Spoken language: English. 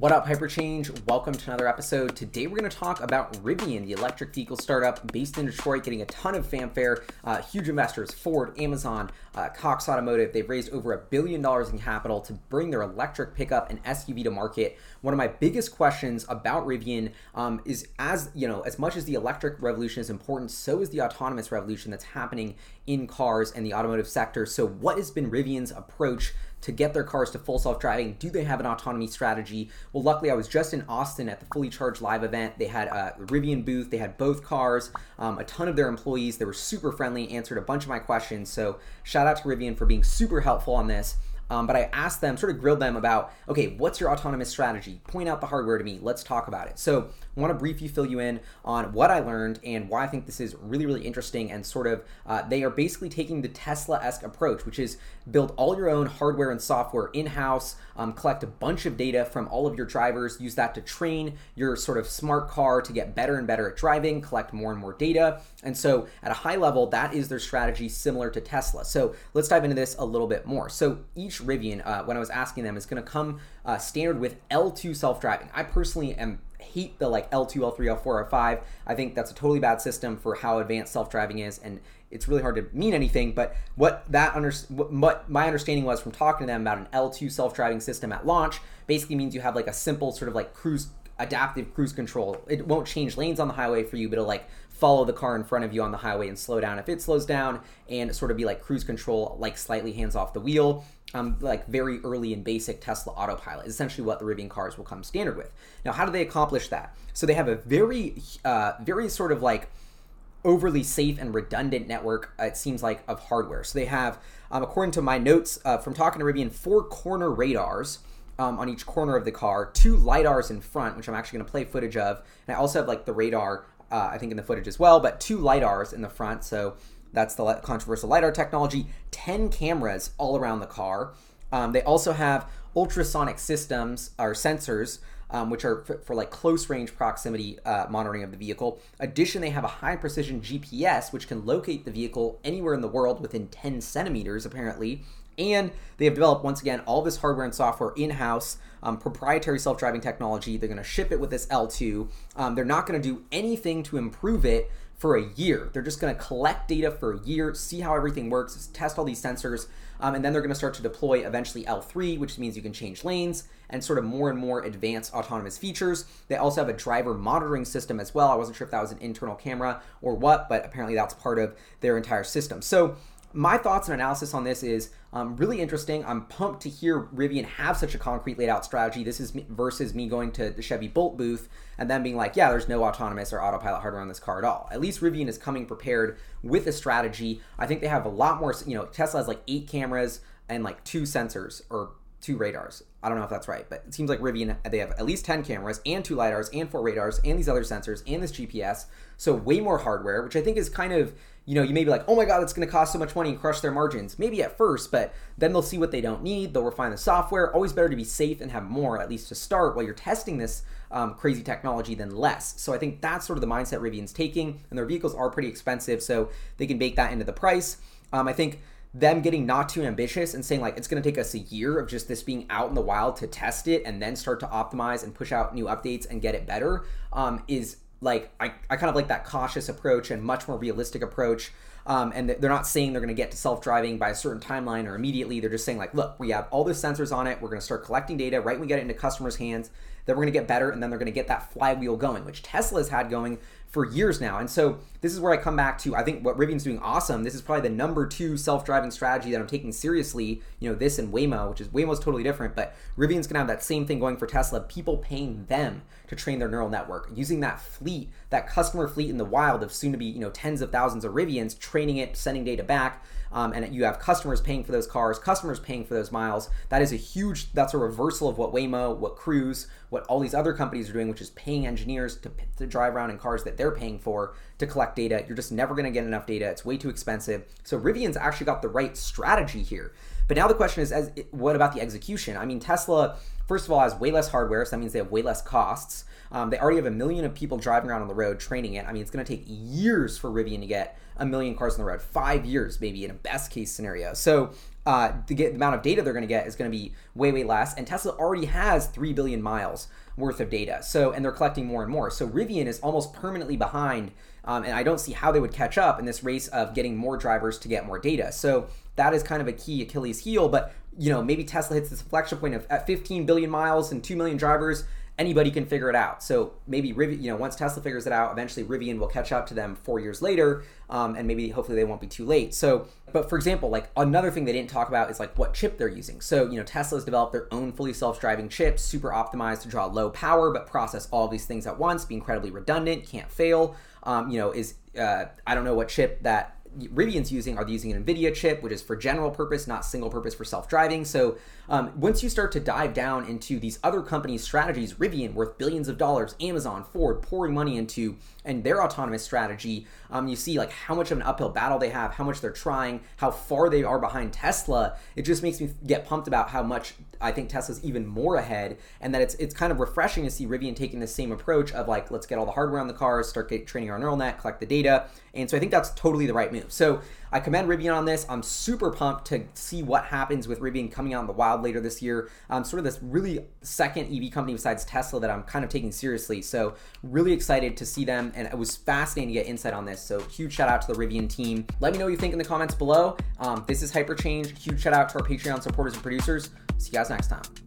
What up, Hyperchange? Welcome to another episode. Today we're going to talk about Rivian, the electric vehicle startup based in Detroit, getting a ton of fanfare. Uh, huge investors Ford, Amazon, uh, Cox Automotive. They've raised over a billion dollars in capital to bring their electric pickup and SUV to market. One of my biggest questions about Rivian um, is as you know, as much as the electric revolution is important, so is the autonomous revolution that's happening in cars and the automotive sector. So, what has been Rivian's approach to get their cars to full self driving? Do they have an autonomy strategy? Well, luckily, I was just in Austin at the Fully Charged Live event. They had a Rivian booth, they had both cars, um, a ton of their employees. They were super friendly, answered a bunch of my questions. So, shout out to Rivian for being super helpful on this. Um, but I asked them, sort of grilled them about, okay, what's your autonomous strategy? Point out the hardware to me. Let's talk about it. So I want to briefly fill you in on what I learned and why I think this is really, really interesting. And sort of, uh, they are basically taking the Tesla esque approach, which is build all your own hardware and software in house, um, collect a bunch of data from all of your drivers, use that to train your sort of smart car to get better and better at driving, collect more and more data. And so, at a high level, that is their strategy similar to Tesla. So, let's dive into this a little bit more. So, each Rivian, uh, when I was asking them, is going to come uh, standard with L2 self driving. I personally am hate the like L2, L3, L4, L5. I think that's a totally bad system for how advanced self driving is, and it's really hard to mean anything. But what that under what my understanding was from talking to them about an L2 self driving system at launch basically means you have like a simple sort of like cruise adaptive cruise control. It won't change lanes on the highway for you, but it'll like follow the car in front of you on the highway and slow down if it slows down and sort of be like cruise control, like slightly hands off the wheel. Um, like very early and basic Tesla autopilot is essentially what the Rivian cars will come standard with. Now, how do they accomplish that? So they have a very, uh, very sort of like overly safe and redundant network, uh, it seems like, of hardware. So they have, um, according to my notes uh, from talking to Rivian, four corner radars um, on each corner of the car, two lidars in front, which I'm actually going to play footage of, and I also have like the radar, uh, I think, in the footage as well, but two lidars in the front. So that's the controversial lidar technology. Ten cameras all around the car. Um, they also have ultrasonic systems or sensors. Um, which are for, for, like close range proximity uh, monitoring of the vehicle. Addition, they have a high precision GPS which can locate the vehicle anywhere in the world within 10 centimeters, apparently. And they have developed, once again, all this hardware and software in house, um, proprietary self driving technology. They're going to ship it with this L2. Um, they're not going to do anything to improve it for a year. They're just going to collect data for a year, see how everything works, test all these sensors, um, and then they're going to start to deploy eventually L3, which means you can change lanes and sort of more and more advanced autonomous features. They also have a driver monitoring system as well. I wasn't sure if that was an internal camera or what, but apparently that's part of their entire system. So my thoughts and analysis on this is um, really interesting. I'm pumped to hear Rivian have such a concrete laid out strategy. This is me, versus me going to the Chevy Bolt booth and then being like, yeah, there's no autonomous or autopilot hardware on this car at all. At least Rivian is coming prepared with a strategy. I think they have a lot more. You know, Tesla has like eight cameras and like two sensors or two radars. I don't know if that's right, but it seems like Rivian they have at least 10 cameras and two lidars and four radars and these other sensors and this GPS. So way more hardware, which I think is kind of you know, you may be like, oh my God, it's going to cost so much money and crush their margins. Maybe at first, but then they'll see what they don't need. They'll refine the software. Always better to be safe and have more, at least to start, while you're testing this um, crazy technology than less. So I think that's sort of the mindset Rivian's taking, and their vehicles are pretty expensive, so they can bake that into the price. Um, I think them getting not too ambitious and saying like it's going to take us a year of just this being out in the wild to test it and then start to optimize and push out new updates and get it better um, is like I, I kind of like that cautious approach and much more realistic approach um, and they're not saying they're going to get to self-driving by a certain timeline or immediately they're just saying like look we have all the sensors on it we're going to start collecting data right when we get it into customers hands then we're going to get better and then they're going to get that flywheel going which tesla's had going for years now. And so this is where I come back to I think what Rivian's doing awesome. This is probably the number two self-driving strategy that I'm taking seriously. You know, this and Waymo, which is Waymo's totally different, but Rivian's gonna have that same thing going for Tesla. People paying them to train their neural network, using that fleet, that customer fleet in the wild of soon to be you know tens of thousands of Rivians, training it, sending data back um, and you have customers paying for those cars, customers paying for those miles. That is a huge, that's a reversal of what Waymo, what Cruise, what all these other companies are doing, which is paying engineers to, to drive around in cars that they're paying for to collect data. You're just never going to get enough data. It's way too expensive. So Rivian's actually got the right strategy here. But now the question is, as what about the execution? I mean, Tesla, first of all, has way less hardware, so that means they have way less costs. Um, they already have a million of people driving around on the road training it. I mean, it's going to take years for Rivian to get a million cars on the road, five years maybe in a best case scenario. So uh, the, the amount of data they're going to get is going to be way way less. And Tesla already has three billion miles worth of data. So and they're collecting more and more. So Rivian is almost permanently behind. Um, and I don't see how they would catch up in this race of getting more drivers to get more data. So that is kind of a key Achilles heel. But you know, maybe Tesla hits this inflection point of at 15 billion miles and 2 million drivers anybody can figure it out. So maybe Rivian, you know, once Tesla figures it out, eventually Rivian will catch up to them four years later, um, and maybe hopefully they won't be too late. So, but for example, like another thing they didn't talk about is like what chip they're using. So you know, Tesla's developed their own fully self-driving chips, super optimized to draw low power but process all these things at once, be incredibly redundant, can't fail. Um, you know, is uh, I don't know what chip that Rivian's using are they using an NVIDIA chip, which is for general purpose, not single purpose for self driving. So um, once you start to dive down into these other companies' strategies, Rivian worth billions of dollars, Amazon, Ford pouring money into and their autonomous strategy, um, you see like how much of an uphill battle they have, how much they're trying, how far they are behind Tesla. It just makes me get pumped about how much I think Tesla's even more ahead, and that it's it's kind of refreshing to see Rivian taking the same approach of like let's get all the hardware on the cars, start get, training our neural net, collect the data, and so I think that's totally the right move. So I commend Rivian on this. I'm super pumped to see what happens with Rivian coming out in the wild later this year. Um, sort of this really second EV company besides Tesla that I'm kind of taking seriously. So really excited to see them, and it was fascinating to get insight on this. So huge shout out to the Rivian team. Let me know what you think in the comments below. Um, this is Hyperchange. Huge shout out to our Patreon supporters and producers. See you guys next time.